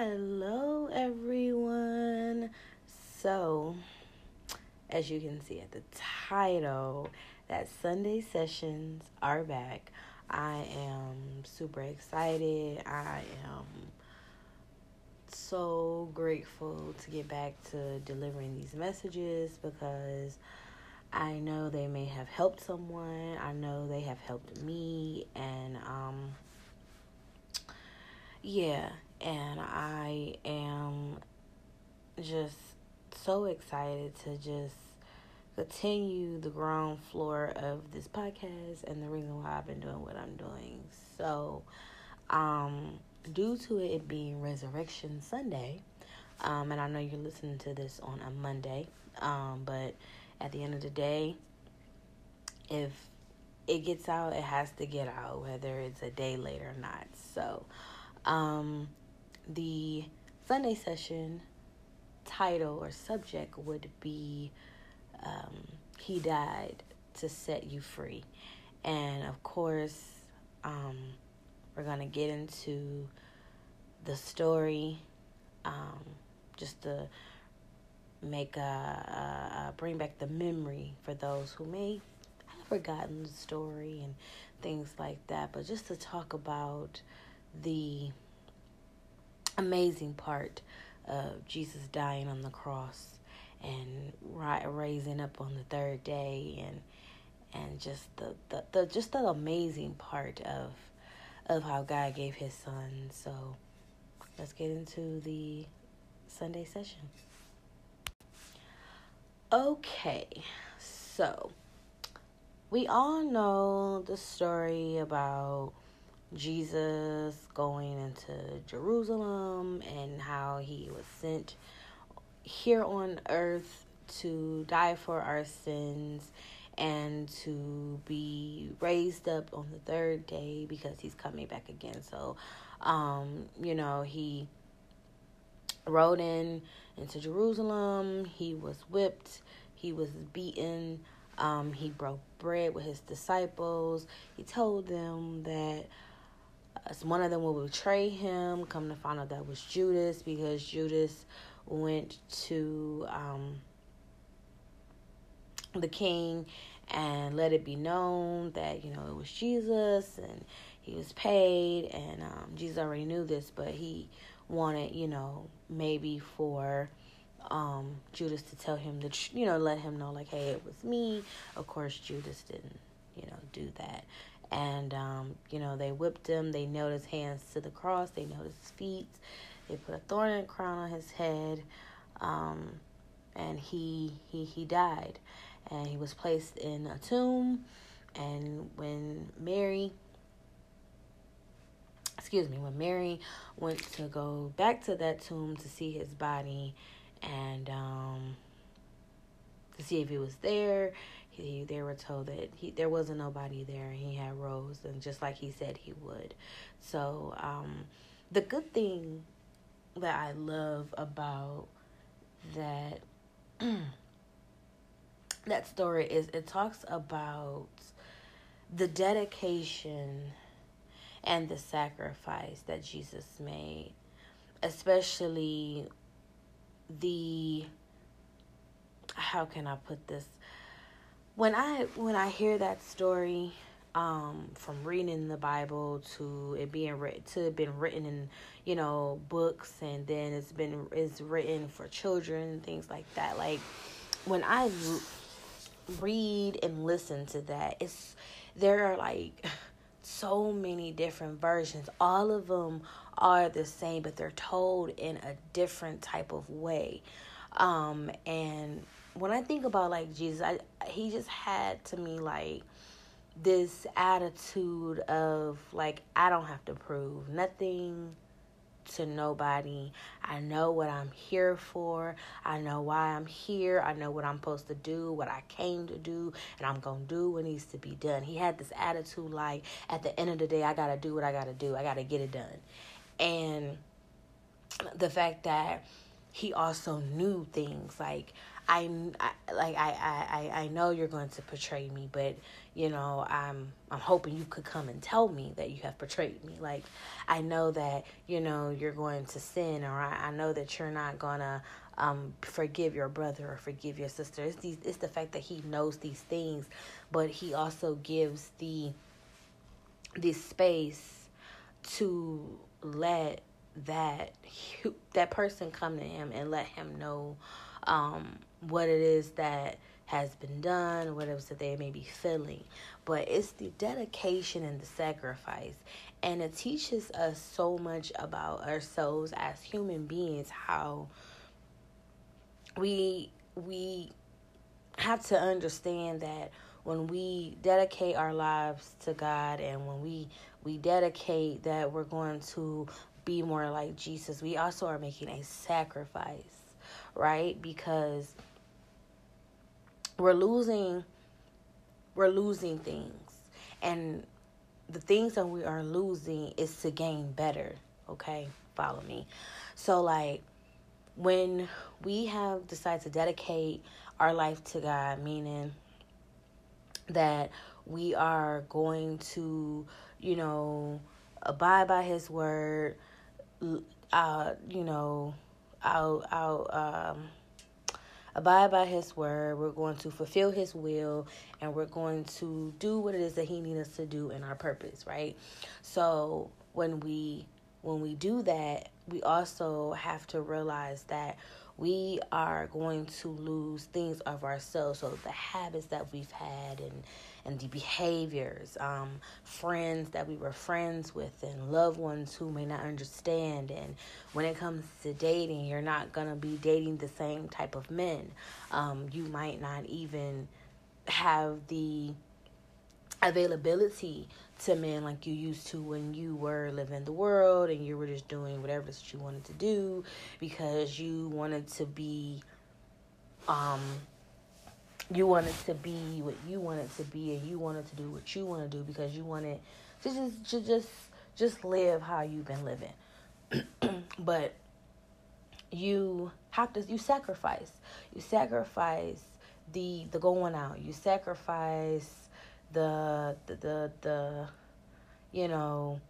Hello, everyone. So, as you can see at the title, that Sunday sessions are back. I am super excited. I am so grateful to get back to delivering these messages because I know they may have helped someone. I know they have helped me and um yeah, and I am just so excited to just continue the ground floor of this podcast and the reason why I've been doing what I'm doing. So, um, due to it being Resurrection Sunday, um, and I know you're listening to this on a Monday, um, but at the end of the day, if it gets out, it has to get out, whether it's a day late or not. So, um, the Sunday session title or subject would be um, He Died to Set You Free. And of course, um, we're going to get into the story um, just to make a, a, a, bring back the memory for those who may have forgotten the story and things like that but just to talk about the amazing part of Jesus dying on the cross and rising up on the third day and and just the, the, the just the amazing part of of how God gave his son. So let's get into the Sunday session. Okay, so we all know the story about Jesus going into Jerusalem and how he was sent here on earth to die for our sins and to be raised up on the third day because he's coming back again. So, um, you know, he rode in into Jerusalem, he was whipped, he was beaten, um, he broke bread with his disciples. He told them that one of them will betray him. Come to find out that was Judas because Judas went to um, the king and let it be known that you know it was Jesus and he was paid and um, Jesus already knew this but he wanted you know maybe for um, Judas to tell him that you know let him know like hey it was me of course Judas didn't you know do that and um, you know they whipped him. They nailed his hands to the cross. They nailed his feet. They put a thorn and crown on his head. Um, and he he he died. And he was placed in a tomb. And when mary excuse me when mary went to go back to that tomb to see his body and um, to see if he was there he, they were told that he there wasn't nobody there and he had rose and just like he said he would. So um, the good thing that i love about that that story is it talks about the dedication and the sacrifice that jesus made especially the how can i put this when I when I hear that story, um, from reading the Bible to it being written to it been written in you know books and then it's been it's written for children things like that. Like when I read and listen to that, it's there are like so many different versions. All of them are the same, but they're told in a different type of way. Um, and when I think about like Jesus, I he just had to me like this attitude of like I don't have to prove nothing to nobody. I know what I'm here for. I know why I'm here. I know what I'm supposed to do, what I came to do, and I'm going to do what needs to be done. He had this attitude like at the end of the day I got to do what I got to do. I got to get it done. And the fact that he also knew things like I, I like I, I I know you're going to portray me, but you know I'm I'm hoping you could come and tell me that you have portrayed me. Like I know that you know you're going to sin, or I, I know that you're not gonna um, forgive your brother or forgive your sister. It's these it's the fact that he knows these things, but he also gives the this space to let that that person come to him and let him know um, what it is that has been done, what it is that they may be feeling. But it's the dedication and the sacrifice. And it teaches us so much about ourselves as human beings, how we we have to understand that when we dedicate our lives to God and when we we dedicate that we're going to be more like Jesus, we also are making a sacrifice, right? Because we're losing we're losing things. And the things that we are losing is to gain better, okay? Follow me. So like when we have decided to dedicate our life to God, meaning that we are going to, you know, abide by His word, uh, you know, I'll, I'll, um, abide by his word. We're going to fulfill his will and we're going to do what it is that he needs us to do in our purpose right? So when we when we do that we also have to realize that we are going to lose things of ourselves. So the habits that we've had and and the behaviors, um, friends that we were friends with, and loved ones who may not understand. And when it comes to dating, you're not going to be dating the same type of men. Um, you might not even have the availability to men like you used to when you were living the world and you were just doing whatever that you wanted to do because you wanted to be um you wanted to be what you wanted to be and you wanted to do what you want to do because you wanted to just to just just live how you've been living. But you have to you sacrifice. You sacrifice the the going out. You sacrifice the the the, the you know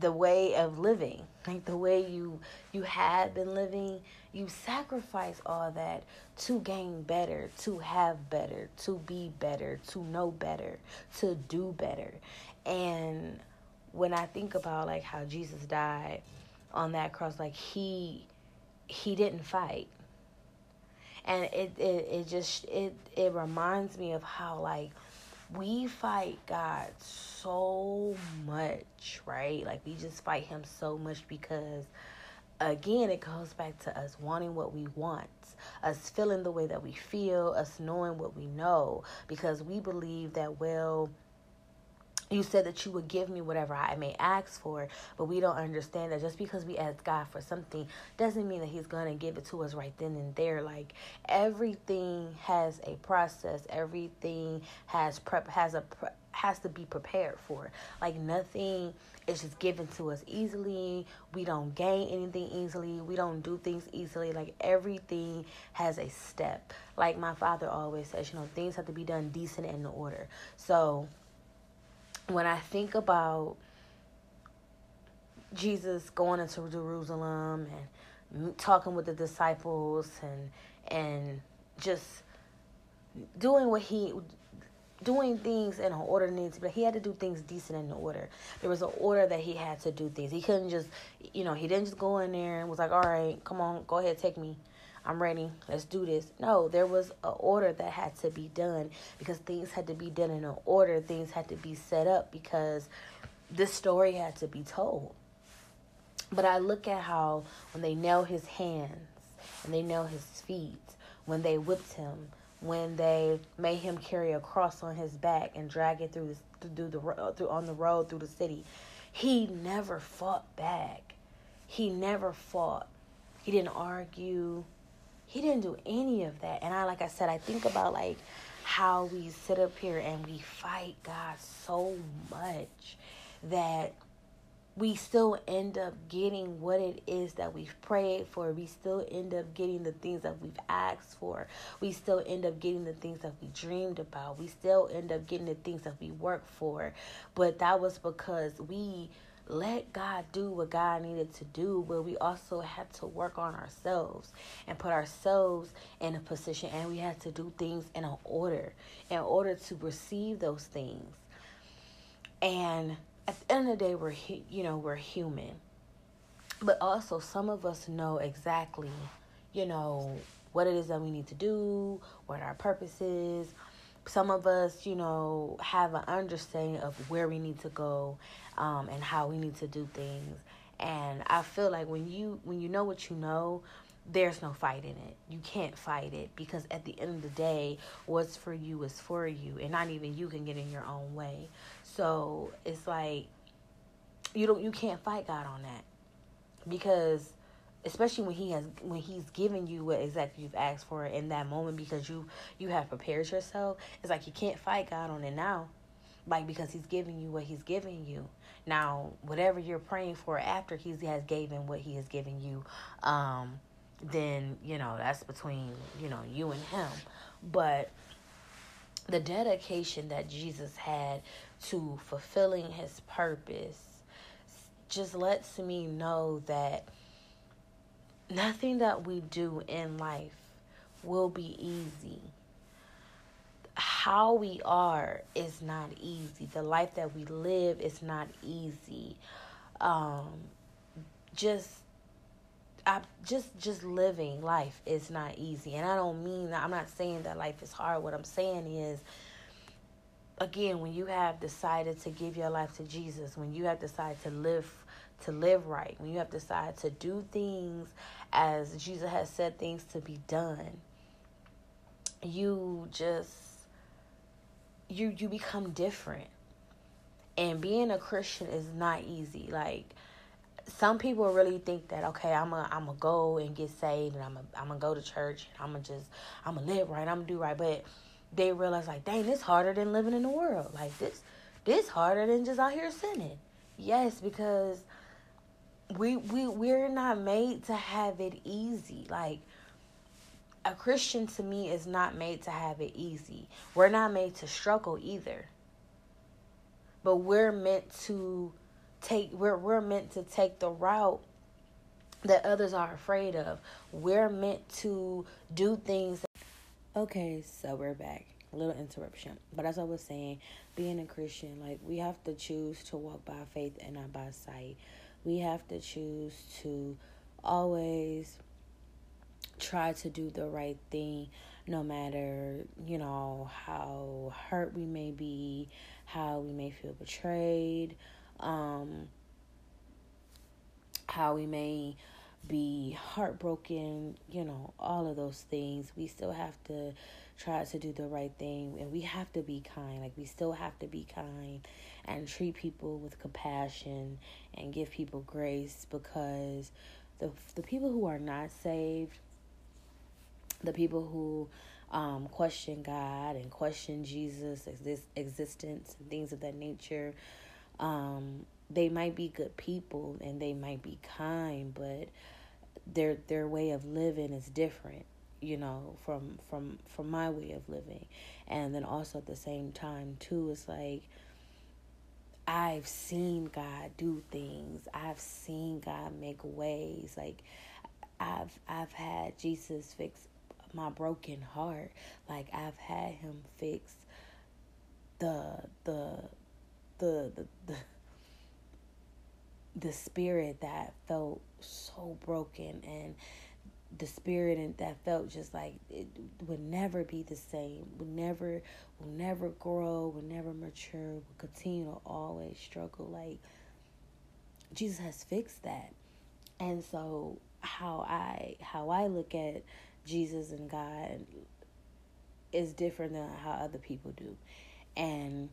the way of living like the way you you had been living you sacrifice all that to gain better to have better to be better to know better to do better. And when i think about like how jesus died on that cross like he he didn't fight. And it it, it just it it reminds me of how like we fight God so much, right? Like we just fight him so much because again it goes back to us wanting what we want us feeling the way that we feel us knowing what we know because we believe that well you said that you would give me whatever I may ask for, but we don't understand that just because we ask God for something doesn't mean that He's going to give it to us right then and there. Like everything has a process, everything has prep has a has to be prepared for. Like nothing is just given to us easily. We don't gain anything easily. We don't do things easily. Like everything has a step. Like my father always says, you know, things have to be done decent and in order. So when I think about Jesus going into Jerusalem and talking with the disciples and and just doing what he doing things in order needs but he had to do things decent in order. There was an order that he had to do things. He couldn't just you know he didn't just go in there and was like all right come on go ahead take me I'm ready. Let's do this. No, there was an order that had to be done because things had to be done in an order. Things had to be set up because this story had to be told. But I look at how when they nail his hands and they nail his feet, when they whipped him, when they made him carry a cross on his back and drag it through the through the through on the road through the city, he never fought back. He never fought. He didn't argue. He didn't do any of that. And I, like I said, I think about like how we sit up here and we fight God so much that we still end up getting what it is that we've prayed for. We still end up getting the things that we've asked for. We still end up getting the things that we dreamed about. We still end up getting the things that we worked for. But that was because we let God do what God needed to do, but we also had to work on ourselves and put ourselves in a position, and we had to do things in an order in order to receive those things. And at the end of the day, we're you know we're human, but also some of us know exactly, you know, what it is that we need to do, what our purpose is. Some of us, you know, have an understanding of where we need to go um, and how we need to do things. And I feel like when you when you know what you know, there's no fight in it. You can't fight it because at the end of the day, what's for you is for you, and not even you can get in your own way. So it's like you don't you can't fight God on that because especially when he has when he's given you what exactly you've asked for in that moment because you you have prepared yourself. It's like you can't fight god on it now like because he's giving you what he's giving you. Now whatever you're praying for after he has given what he has given you um then you know that's between you know you and him. But the dedication that jesus had to fulfilling his purpose just lets me know that nothing that we do in life will be easy how we are is not easy. The life that we live is not easy. Um, just I just just living life is not easy. And I don't mean that I'm not saying that life is hard. What I'm saying is again, when you have decided to give your life to Jesus, when you have decided to live to live right, when you have decided to do things as Jesus has said things to be done, you just you you become different. And being a Christian is not easy. Like some people really think that okay, I'm a I'm gonna go and get saved, and I'm a I'm gonna go to church, and I'm gonna just I'm gonna live right, I'm gonna do right. But they realize like, dang, this harder than living in the world. Like this this harder than just out here sinning. Yes, because we we we're not made to have it easy. Like a Christian to me is not made to have it easy. We're not made to struggle either. But we're meant to take we're we're meant to take the route that others are afraid of. We're meant to do things Okay, so we're back. A little interruption. But as I was saying, being a Christian, like we have to choose to walk by faith and not by sight. We have to choose to always try to do the right thing no matter you know how hurt we may be how we may feel betrayed um how we may be heartbroken you know all of those things. We still have to try to do the right thing and we have to be kind like we still have to be kind and treat people with compassion and give people grace because the the people who are not saved the people who um, question God and question Jesus' exist- existence and things of that nature. Um, they might be good people and they might be kind, but their their way of living is different, you know, from from from my way of living. And then also at the same time too, it's like I've seen God do things. I've seen God make ways. Like I've I've had Jesus fix my broken heart. Like I've had him fix the the the the the, the spirit that felt so broken and the spirit and that felt just like it would never be the same would never will never grow will never mature will continue to always struggle like jesus has fixed that and so how i how i look at Jesus and God is different than how other people do. And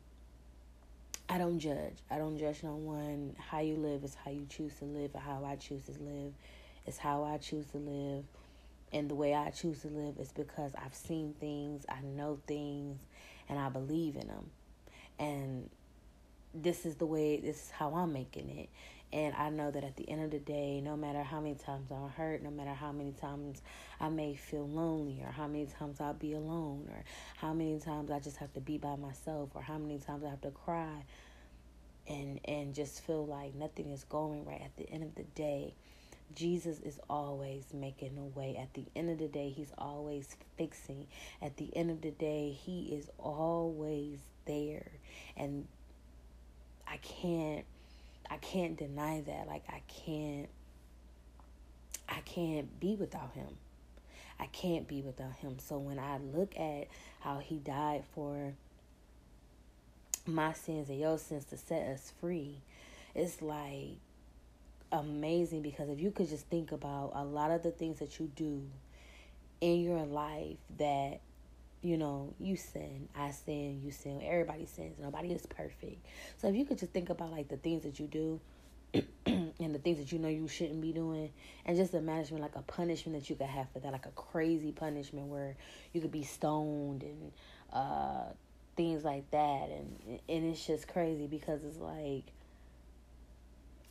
I don't judge. I don't judge no one. How you live is how you choose to live, or how I choose to live is how I choose to live. And the way I choose to live is because I've seen things, I know things, and I believe in them. And this is the way, this is how I'm making it. And I know that at the end of the day, no matter how many times I'm hurt, no matter how many times I may feel lonely, or how many times I'll be alone, or how many times I just have to be by myself, or how many times I have to cry and and just feel like nothing is going right at the end of the day Jesus is always making a way. At the end of the day, He's always fixing. At the end of the day, He is always there. And I can't I can't deny that. Like I can't I can't be without him. I can't be without him. So when I look at how he died for my sins and your sins to set us free, it's like amazing because if you could just think about a lot of the things that you do in your life that you know, you sin, I sin, you sin, everybody sins. Nobody is perfect. So if you could just think about like the things that you do and the things that you know you shouldn't be doing, and just imagine like a punishment that you could have for that, like a crazy punishment where you could be stoned and uh, things like that, and and it's just crazy because it's like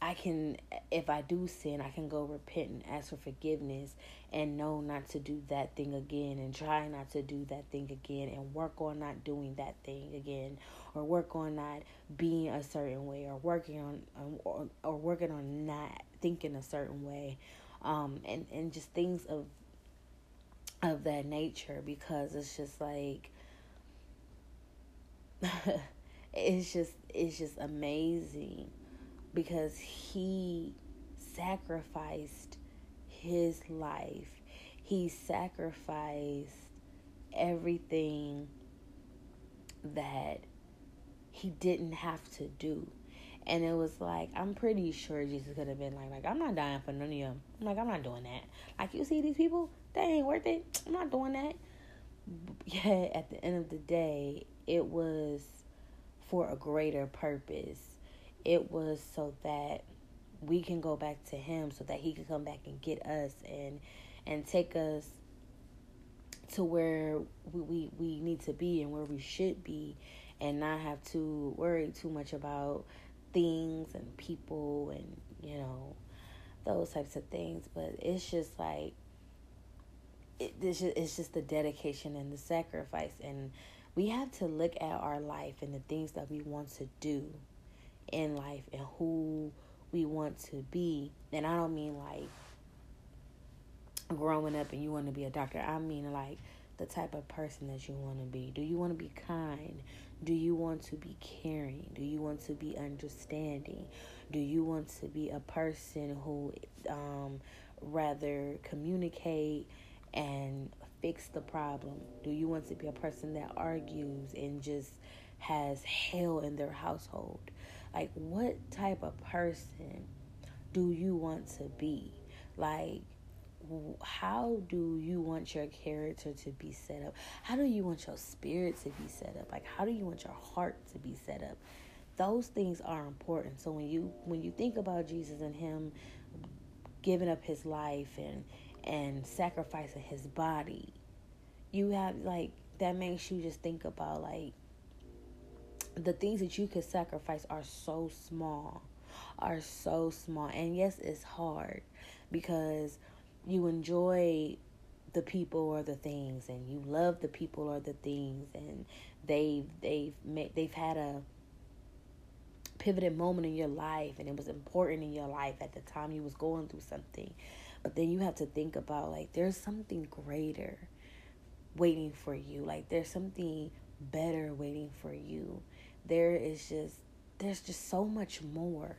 I can, if I do sin, I can go repent and ask for forgiveness and know not to do that thing again and try not to do that thing again and work on not doing that thing again or work on not being a certain way or working on, or, or working on not thinking a certain way. Um, and, and just things of, of that nature because it's just like, it's just, it's just amazing because he sacrificed his life. He sacrificed everything that he didn't have to do. And it was like, I'm pretty sure Jesus could have been like, like, I'm not dying for none of them. I'm like, I'm not doing that. Like, you see these people? They ain't worth it. I'm not doing that. Yeah, at the end of the day, it was for a greater purpose it was so that we can go back to him so that he can come back and get us and and take us to where we, we, need to be and where we should be and not have to worry too much about things and people and you know those types of things. But it's just like it, it's, just, it's just the dedication and the sacrifice. And we have to look at our life and the things that we want to do in life and who we want to be. And I don't mean like growing up and you want to be a doctor. I mean like the type of person that you want to be. Do you want to be kind? Do you want to be caring? Do you want to be understanding? Do you want to be a person who um, rather communicate and fix the problem? Do you want to be a person that argues and just has hell in their household? Like, what type of person do you want to be? Like, how do you want your character to be set up? How do you want your spirit to be set up? Like, how do you want your heart to be set up? Those things are important. So when you when you think about Jesus and him giving up his life and and sacrificing his body, you have like that makes you just think about like the things that you could sacrifice are so small, are so small. And yes, it's hard because you enjoy the people or the things and you love the people or the things and they've they've they've had a pivoted moment in your life and it was important in your life at the time you was going through something. But then you have to think about like there's something greater waiting for you. Like there's something better waiting for you there is just there's just so much more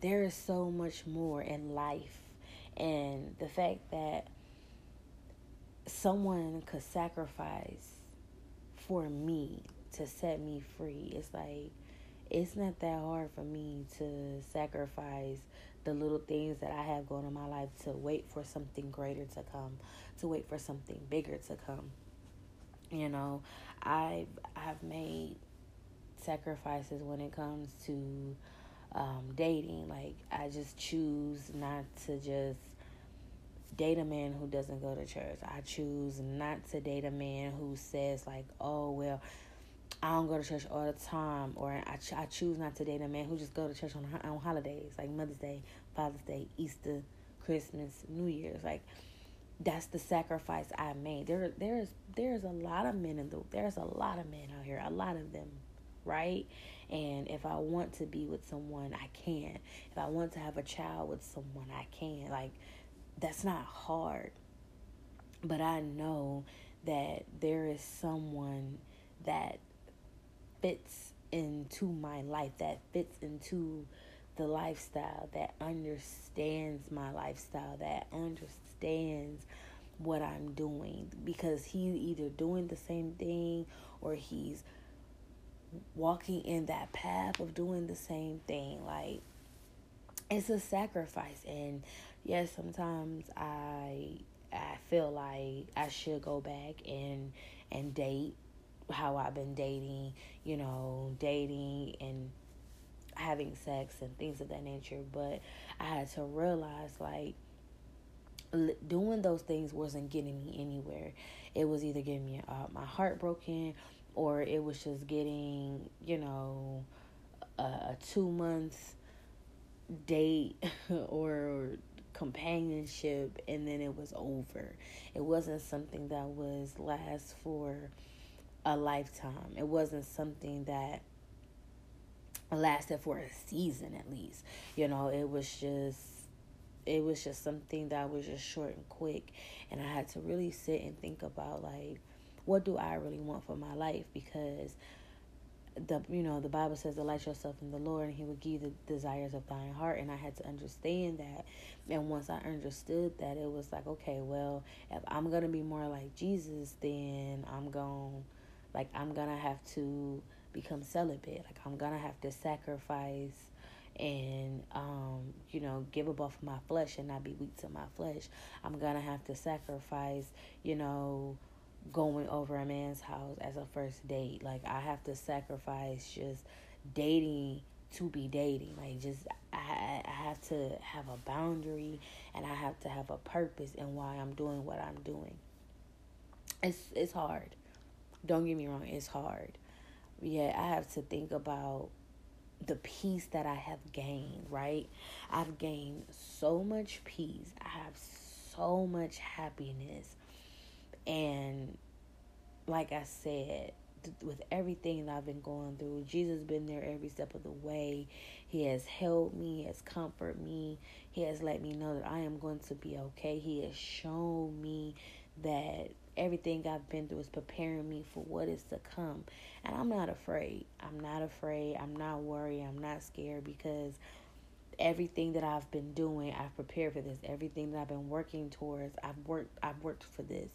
there is so much more in life and the fact that someone could sacrifice for me to set me free it's like it's not that hard for me to sacrifice the little things that I have going in my life to wait for something greater to come, to wait for something bigger to come. You know, I've I've made sacrifices when it comes to um, dating. Like, I just choose not to just date a man who doesn't go to church. I choose not to date a man who says, like, oh, well, I don't go to church all the time, or I, ch- I choose not to date a man who just go to church on on holidays like Mother's Day, Father's Day, Easter, Christmas, New Year's. Like that's the sacrifice I made. There there's there's a lot of men in the there's a lot of men out here, a lot of them, right? And if I want to be with someone, I can. If I want to have a child with someone, I can. Like that's not hard. But I know that there is someone that fits into my life, that fits into the lifestyle, that understands my lifestyle, that understands what I'm doing because he's either doing the same thing or he's walking in that path of doing the same thing. Like, it's a sacrifice. And yes, sometimes I I feel like I should go back and and date how I've been dating, you know, dating and having sex and things of that nature. But I had to realize like doing those things wasn't getting me anywhere. It was either getting me uh, my heart broken or it was just getting, you know, a, a two months date or companionship and then it was over. It wasn't something that was last for a lifetime. It wasn't something that lasted for a season at least. You know, it was just it was just something that was just short and quick and I had to really sit and think about like what do I really want for my life? Because the you know the bible says delight yourself in the lord and he will give you the desires of thine heart. And i had to understand that. And once i understood that it was like okay well if i'm gonna be more like jesus then i'm gonna like i'm gonna have to become celibate. Like i'm gonna have to sacrifice and um you know give up off my flesh and not be weak to my flesh. I'm gonna have to sacrifice you know going over a man's house as a first date. Like I have to sacrifice just dating to be dating. Like just I I have to have a boundary and I have to have a purpose in why I'm doing what I'm doing. It's it's hard. Don't get me wrong, it's hard. Yeah, I have to think about the peace that I have gained, right? I've gained so much peace. I have so much happiness and like I said, with everything that I've been going through, Jesus has been there every step of the way. He has held me, he has comforted me. He has let me know that I am going to be okay. He has shown me that everything I've been through is preparing me for what is to come. And I'm not afraid. I'm not afraid. I'm not worried. I'm not scared because everything that I've been doing, I've prepared for this. Everything that I've been working towards, I've worked I've worked for this.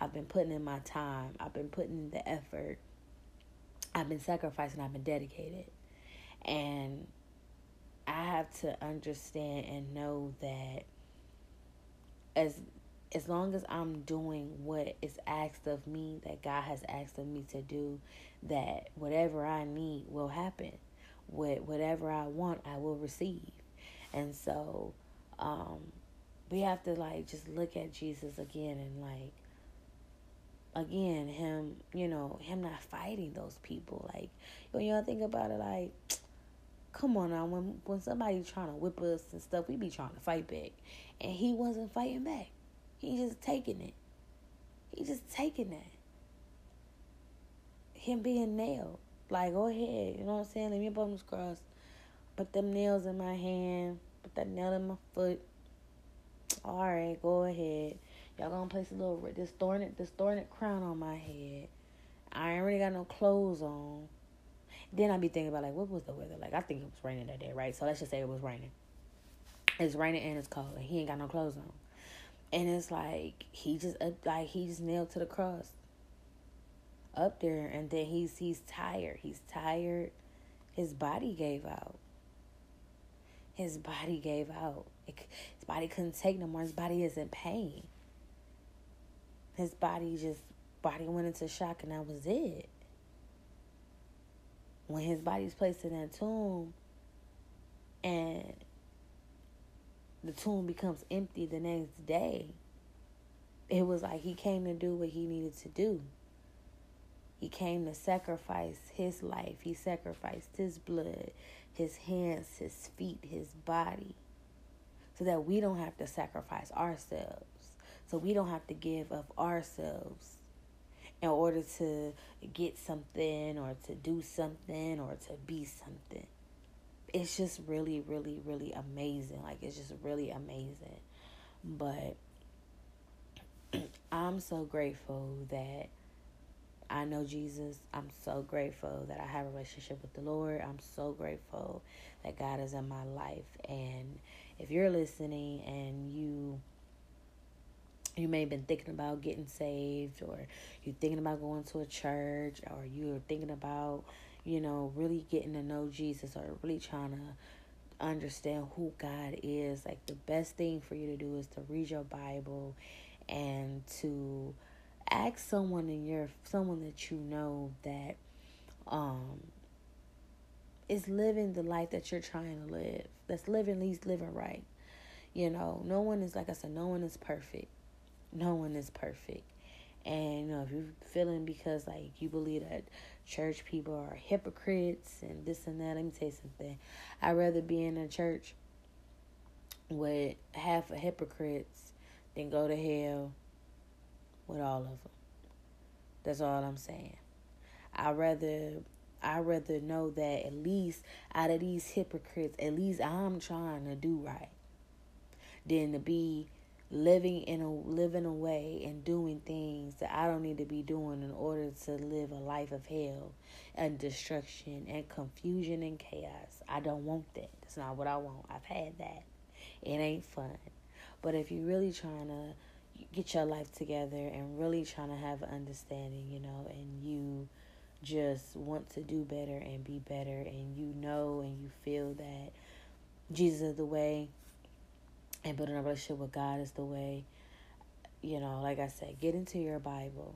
I've been putting in my time. I've been putting in the effort. I've been sacrificing. I've been dedicated. And I have to understand and know that as as long as I'm doing what is asked of me, that God has asked of me to do, that whatever I need will happen. What whatever I want, I will receive. And so, um, we have to like just look at Jesus again and like again him you know him not fighting those people. Like when y'all think about it like come on now. When when somebody trying to whip us and stuff we be trying to fight back. And he wasn't fighting back. He just taking it. He just taking that. Him being nailed. Like go ahead. You know what i'm saying? Let me bum this cross. Put them nails in my hand. Put that nail in my foot. All right go ahead Y'all gonna place a little this thorny this thorny crown on my head. I ain't really got no clothes on. Then I be thinking about like what was the weather like? I think it was raining that day, right? So let's just say it was raining. It's raining and it's cold, and he ain't got no clothes on. And it's like he just like he just nailed to the cross up there, and then he's he's tired. He's tired. His body gave out. His body gave out. It, his body couldn't take no more. His body is in pain his body just body went into shock and that was it. When his body's placed in that tomb and the tomb becomes empty the next day, it was like he came to do what he needed to do. He came to sacrifice his life. He sacrificed his blood, his hands, his feet, his body, so that we don't have to sacrifice ourselves. So we don't have to give of ourselves in order to get something or to do something or to be something. It's just really, really, really amazing. Like, it's just really amazing. But I'm so grateful that I know Jesus. I'm so grateful that I have a relationship with the Lord. I'm so grateful that God is in my life. And if you're listening and you you may have been thinking about getting saved or you're thinking about going to a church or you're thinking about you know really getting to know jesus or really trying to understand who god is like the best thing for you to do is to read your bible and to ask someone in your someone that you know that um is living the life that you're trying to live that's living least living right. You know no one is like i said no one is perfect no one is perfect. And you know, if you're feeling because like you believe that church people are hypocrites and this and that, let me tell you something. I'd rather be in a church with half of hypocrites than go to hell with all of them. That's all I'm saying. I'd rather I rather know that at least out of these hypocrites, at least I'm trying to do right than to be living in a living away and doing things that I don't need to be doing in order to live a life of hell and destruction and confusion and chaos. I don't want that. That's not what I want. I've had that. It ain't fun. But if you're really trying to get your life together and really trying to have an understanding, you know, and you just want to do better and be better and you know and you feel that Jesus is the way, and building a relationship with God is the way. You know, like I said, get into your Bible.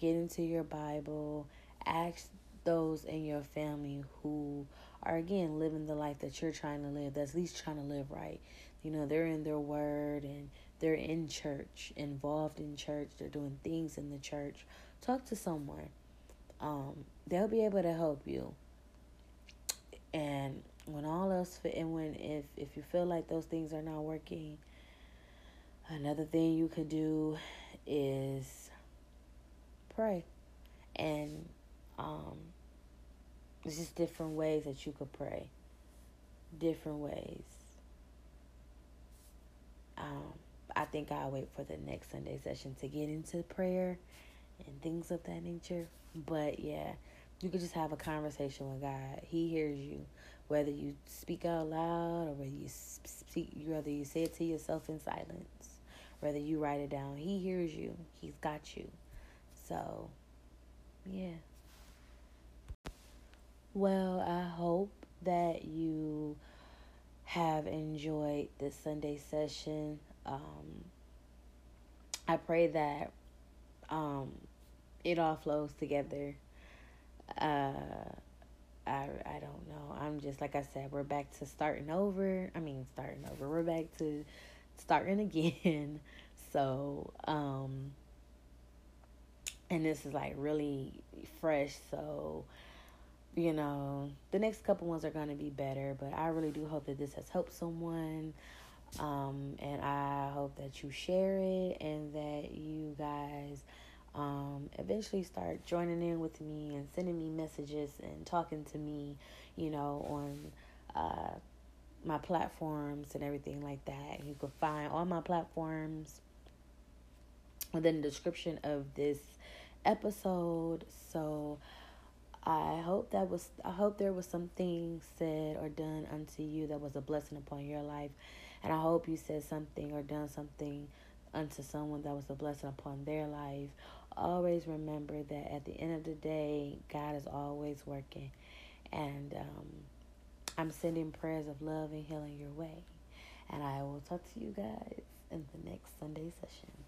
Get into your Bible. Ask those in your family who are again living the life that you're trying to live, that's at least trying to live right. You know, they're in their word and they're in church, involved in church, they're doing things in the church. Talk to someone. Um, they'll be able to help you. And when all else fit and when if if you feel like those things are not working another thing you could do is pray. And um there's just different ways that you could pray. Different ways. Um i think i'll wait for the next sunday session to get into prayer and things of that nature. But yeah you could just have a conversation with god he hears you whether you speak out loud or whether you speak, whether you say it to yourself in silence, whether you write it down, He hears you. He's got you. So, yeah. Well, I hope that you have enjoyed this Sunday session. Um, I pray that um, it all flows together. Uh, I I don't know. I'm just like I said, we're back to starting over. I mean, starting over. We're back to starting again. So, um and this is like really fresh, so you know, the next couple ones are going to be better, but I really do hope that this has helped someone. Um and I hope that you share it and that you guys um, eventually start joining in with me and sending me messages and talking to me, you know, on uh, my platforms and everything like that. You can find all my platforms within the description of this episode. So I hope that was I hope there was something said or done unto you that was a blessing upon your life. And I hope you said something or done something unto someone that was a blessing upon their life always remember that at the end of the day, God is always working. And um, I'm sending prayers of love and healing your way. And I will talk to you guys in the next Sunday session.